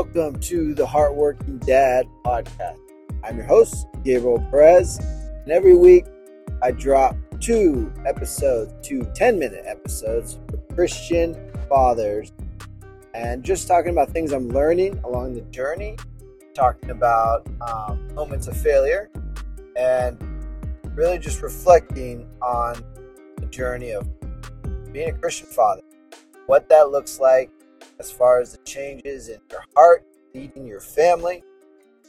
welcome to the Heartworking Dad podcast. I'm your host, Gabriel Perez, and every week I drop two episodes, two 10 minute episodes for Christian fathers, and just talking about things I'm learning along the journey, talking about um, moments of failure, and really just reflecting on the journey of being a Christian father, what that looks like as far as the changes in your heart, leading your family.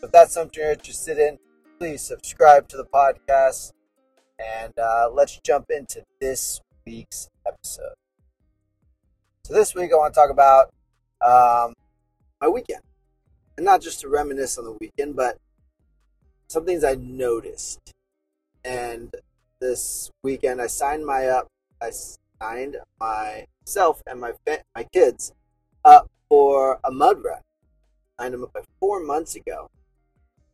If that's something you're interested in, please subscribe to the podcast and uh, let's jump into this week's episode. So, this week I want to talk about um, my weekend. And not just to reminisce on the weekend, but some things I noticed. And this weekend I signed my up, I signed myself and my, my kids up for a mud run. I signed them up like four months ago.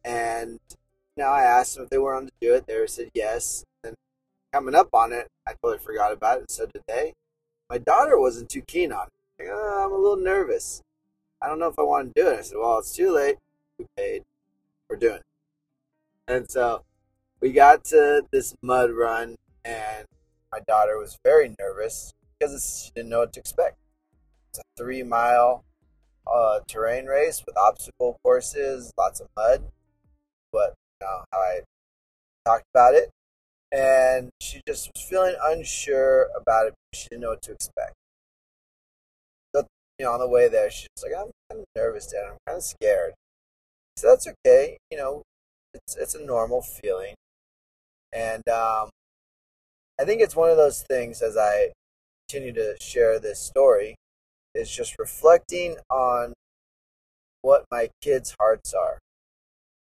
And now I asked them if they were on to do it. They said yes. And coming up on it, I totally forgot about it, and so did they. My daughter wasn't too keen on it. Like, oh, I'm a little nervous. I don't know if I want to do it. I said, well, it's too late. We paid. We're doing it. And so we got to this mud run, and my daughter was very nervous because she didn't know what to expect. It's a three mile uh, terrain race with obstacle courses, lots of mud. But you know how I talked about it, and she just was feeling unsure about it. She didn't know what to expect. So you know, on the way there, she's like, "I'm kind of nervous, Dad. I'm kind of scared." So that's okay. You know, it's it's a normal feeling, and um, I think it's one of those things as I continue to share this story is just reflecting on what my kids' hearts are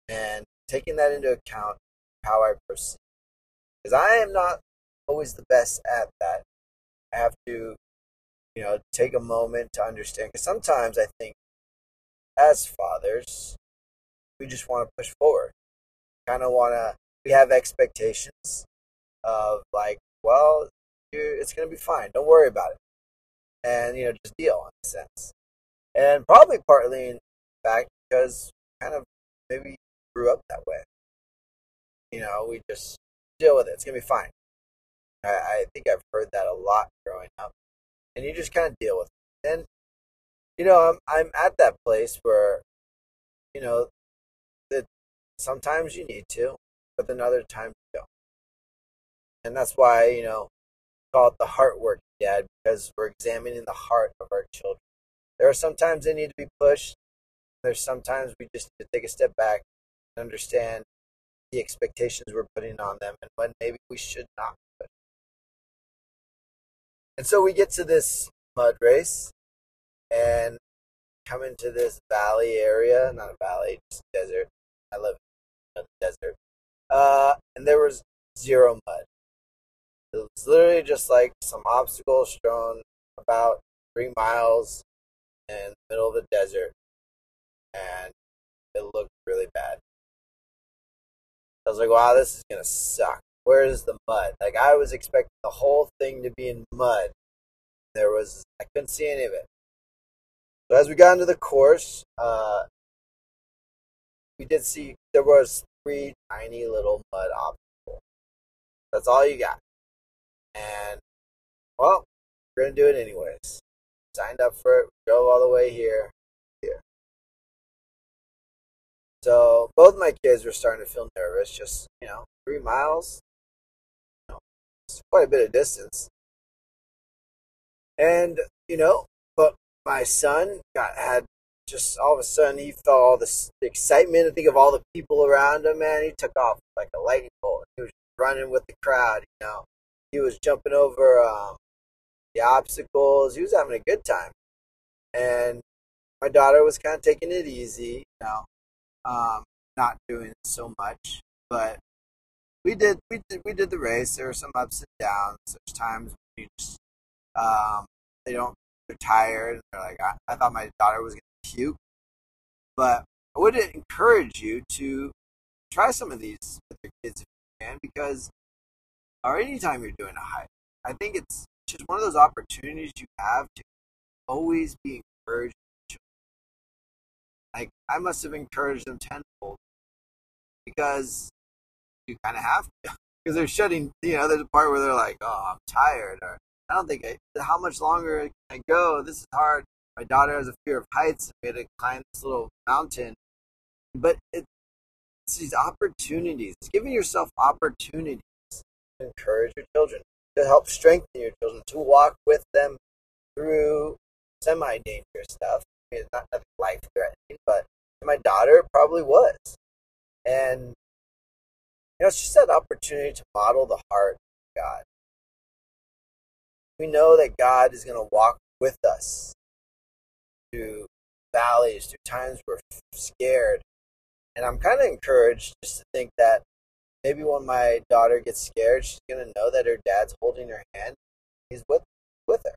and taking that into account how I proceed. Because I am not always the best at that. I have to, you know, take a moment to understand. Because sometimes I think as fathers, we just want to push forward. Kind of want to, we have expectations of like, well, it's going to be fine. Don't worry about it and you know just deal in a sense. And probably partly in fact because kind of maybe grew up that way. You know, we just deal with it. It's gonna be fine. I, I think I've heard that a lot growing up, and you just kind of deal with it. And you know, I'm I'm at that place where, you know, that sometimes you need to, but then other times you don't. And that's why you know, call it the heart work dad because we're examining the heart of our children. There are sometimes they need to be pushed. There's sometimes we just need to take a step back and understand the expectations we're putting on them and when maybe we should not put. And so we get to this mud race and come into this valley area, not a valley, just desert. I live in the desert. Uh, and there was zero mud. It was literally just like some obstacles thrown about three miles in the middle of the desert, and it looked really bad. I was like, wow, this is gonna suck. Where is the mud? Like I was expecting the whole thing to be in mud. There was I couldn't see any of it. So as we got into the course, uh, we did see there was three tiny little mud obstacles. That's all you got. And, well, we're going to do it anyways. Signed up for it, drove all the way here. Here. So, both my kids were starting to feel nervous. Just, you know, three miles. You know, it's quite a bit of distance. And, you know, but my son got had just all of a sudden he felt all this excitement. I think of all the people around him, man. He took off like a lightning bolt. He was running with the crowd, you know. He was jumping over um, the obstacles. He was having a good time. And my daughter was kind of taking it easy, you know, um, not doing so much. But we did, we did, we did the race. There were some ups and downs. There's times we just, um, they don't, they're tired. They're like, I, I thought my daughter was going to puke. But I would encourage you to try some of these with your kids if you can, because or anytime you're doing a hike. I think it's just one of those opportunities you have to always be encouraged. like I must have encouraged them tenfold because you kind of have to because they're shutting. You know, there's a part where they're like, "Oh, I'm tired," or "I don't think I. How much longer can I go? This is hard." My daughter has a fear of heights. We had to climb this little mountain, but it, it's these opportunities. It's giving yourself opportunities encourage your children, to help strengthen your children, to walk with them through semi-dangerous stuff. I mean, it's not nothing life-threatening, but my daughter probably was, and you know, it's just that opportunity to model the heart of God. We know that God is going to walk with us through valleys, through times we're scared. And I'm kind of encouraged just to think that maybe when my daughter gets scared, she's to know that her dad's holding her hand. He's with, with her,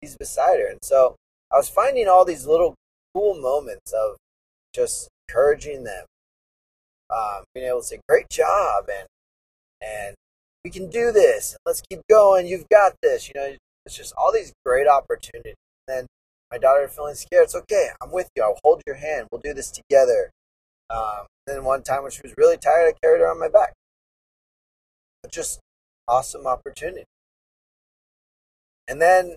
he's beside her. And so I was finding all these little cool moments of just encouraging them, um, being able to say, great job, and, and we can do this. Let's keep going. You've got this. You know, it's just all these great opportunities. And then my daughter feeling scared. It's okay. I'm with you. I'll hold your hand. We'll do this together. Um, then one time when she was really tired, I carried her on my back. Just awesome opportunity. And then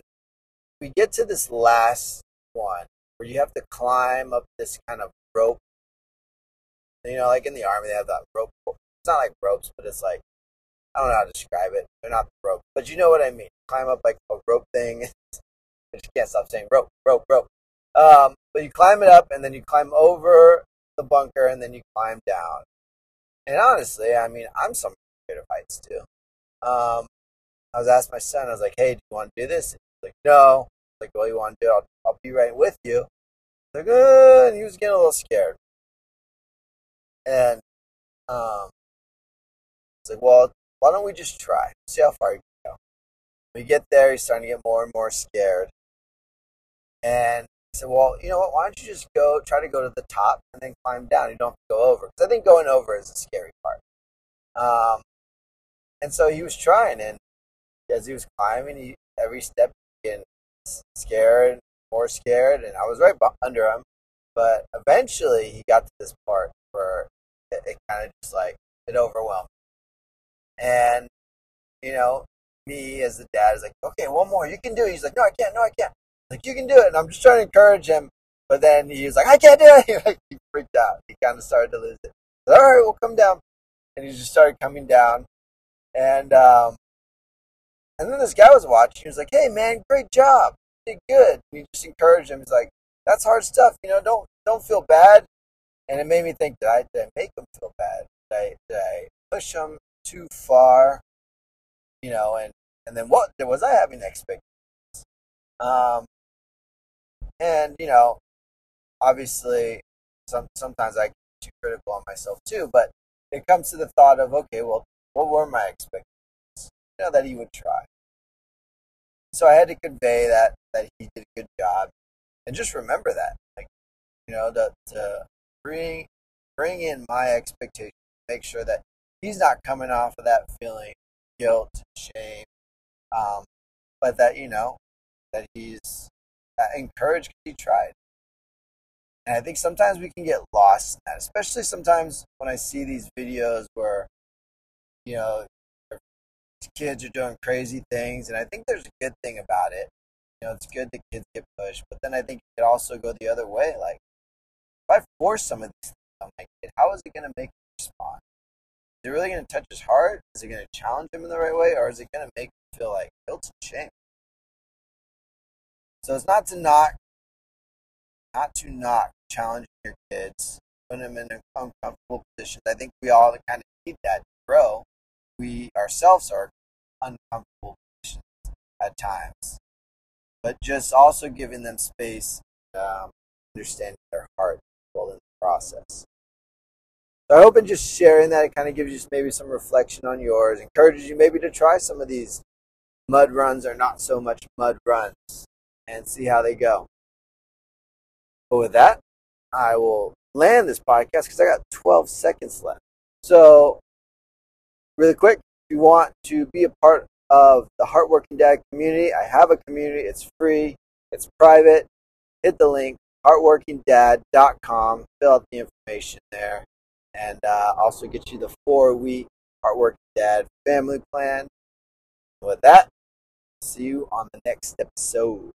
we get to this last one where you have to climb up this kind of rope. You know, like in the army, they have that rope. It's not like ropes, but it's like I don't know how to describe it. They're not rope, but you know what I mean. Climb up like a rope thing. I just can't stop saying rope, rope, rope. Um, but you climb it up, and then you climb over the bunker, and then you climb down. And honestly, I mean, I'm some afraid of heights too. Um, I was asking my son, I was like, "Hey, do you want to do this?" And he's like, "No." like, "Well, you want to do? It? I'll, I'll be right with you." Like, uh, and he was getting a little scared. And um, it's like, well, why don't we just try? See how far you can go. We get there, he's starting to get more and more scared. And I said, well, you know what? Why don't you just go, try to go to the top and then climb down? You don't have to go over. Because I think going over is the scary part. Um, and so he was trying, and as he was climbing, he, every step getting scared, more scared, and I was right under him. But eventually, he got to this part where it, it kind of just like it overwhelmed. And you know, me as the dad is like, okay, one more, you can do it. He's like, no, I can't, no, I can't. Like you can do it, and I'm just trying to encourage him. But then he was like, I can't do it. he freaked out. He kind of started to lose it. All right, we'll come down, and he just started coming down, and um, and then this guy was watching. He was like, "Hey, man, great job, you did good." And he just encouraged him. He's like, "That's hard stuff, you know. Don't don't feel bad." And it made me think, did I, did I make him feel bad? Did I, did I push him too far? You know, and and then what was I having expectations? Um, and you know, obviously, some sometimes I get too critical on myself too. But it comes to the thought of, okay, well, what were my expectations? You know, that he would try. So I had to convey that that he did a good job, and just remember that, like, you know, to, to bring bring in my expectations, make sure that he's not coming off of that feeling guilt, shame, um, but that you know that he's uh, encouraged be tried. And I think sometimes we can get lost in that, especially sometimes when I see these videos where, you know, kids are doing crazy things. And I think there's a good thing about it. You know, it's good that kids get pushed. But then I think it could also go the other way. Like, if I force some of these things on my kid, how is it going to make him respond? Is it really going to touch his heart? Is it going to challenge him in the right way? Or is it going to make him feel like guilt and shame? So it's not to knock, not to knock challenging your kids, putting them in uncomfortable positions. I think we all kind of need that to grow. We ourselves are uncomfortable positions at times, but just also giving them space, um, understanding their heart in the process. So I hope in just sharing that, it kind of gives you maybe some reflection on yours, encourages you maybe to try some of these mud runs or not so much mud runs and see how they go. But with that, I will land this podcast because I got 12 seconds left. So, really quick, if you want to be a part of the Heartworking Dad community, I have a community. It's free, it's private. Hit the link, heartworkingdad.com. Fill out the information there, and uh, also get you the four week Heartworking Dad family plan. With that, see you on the next episode.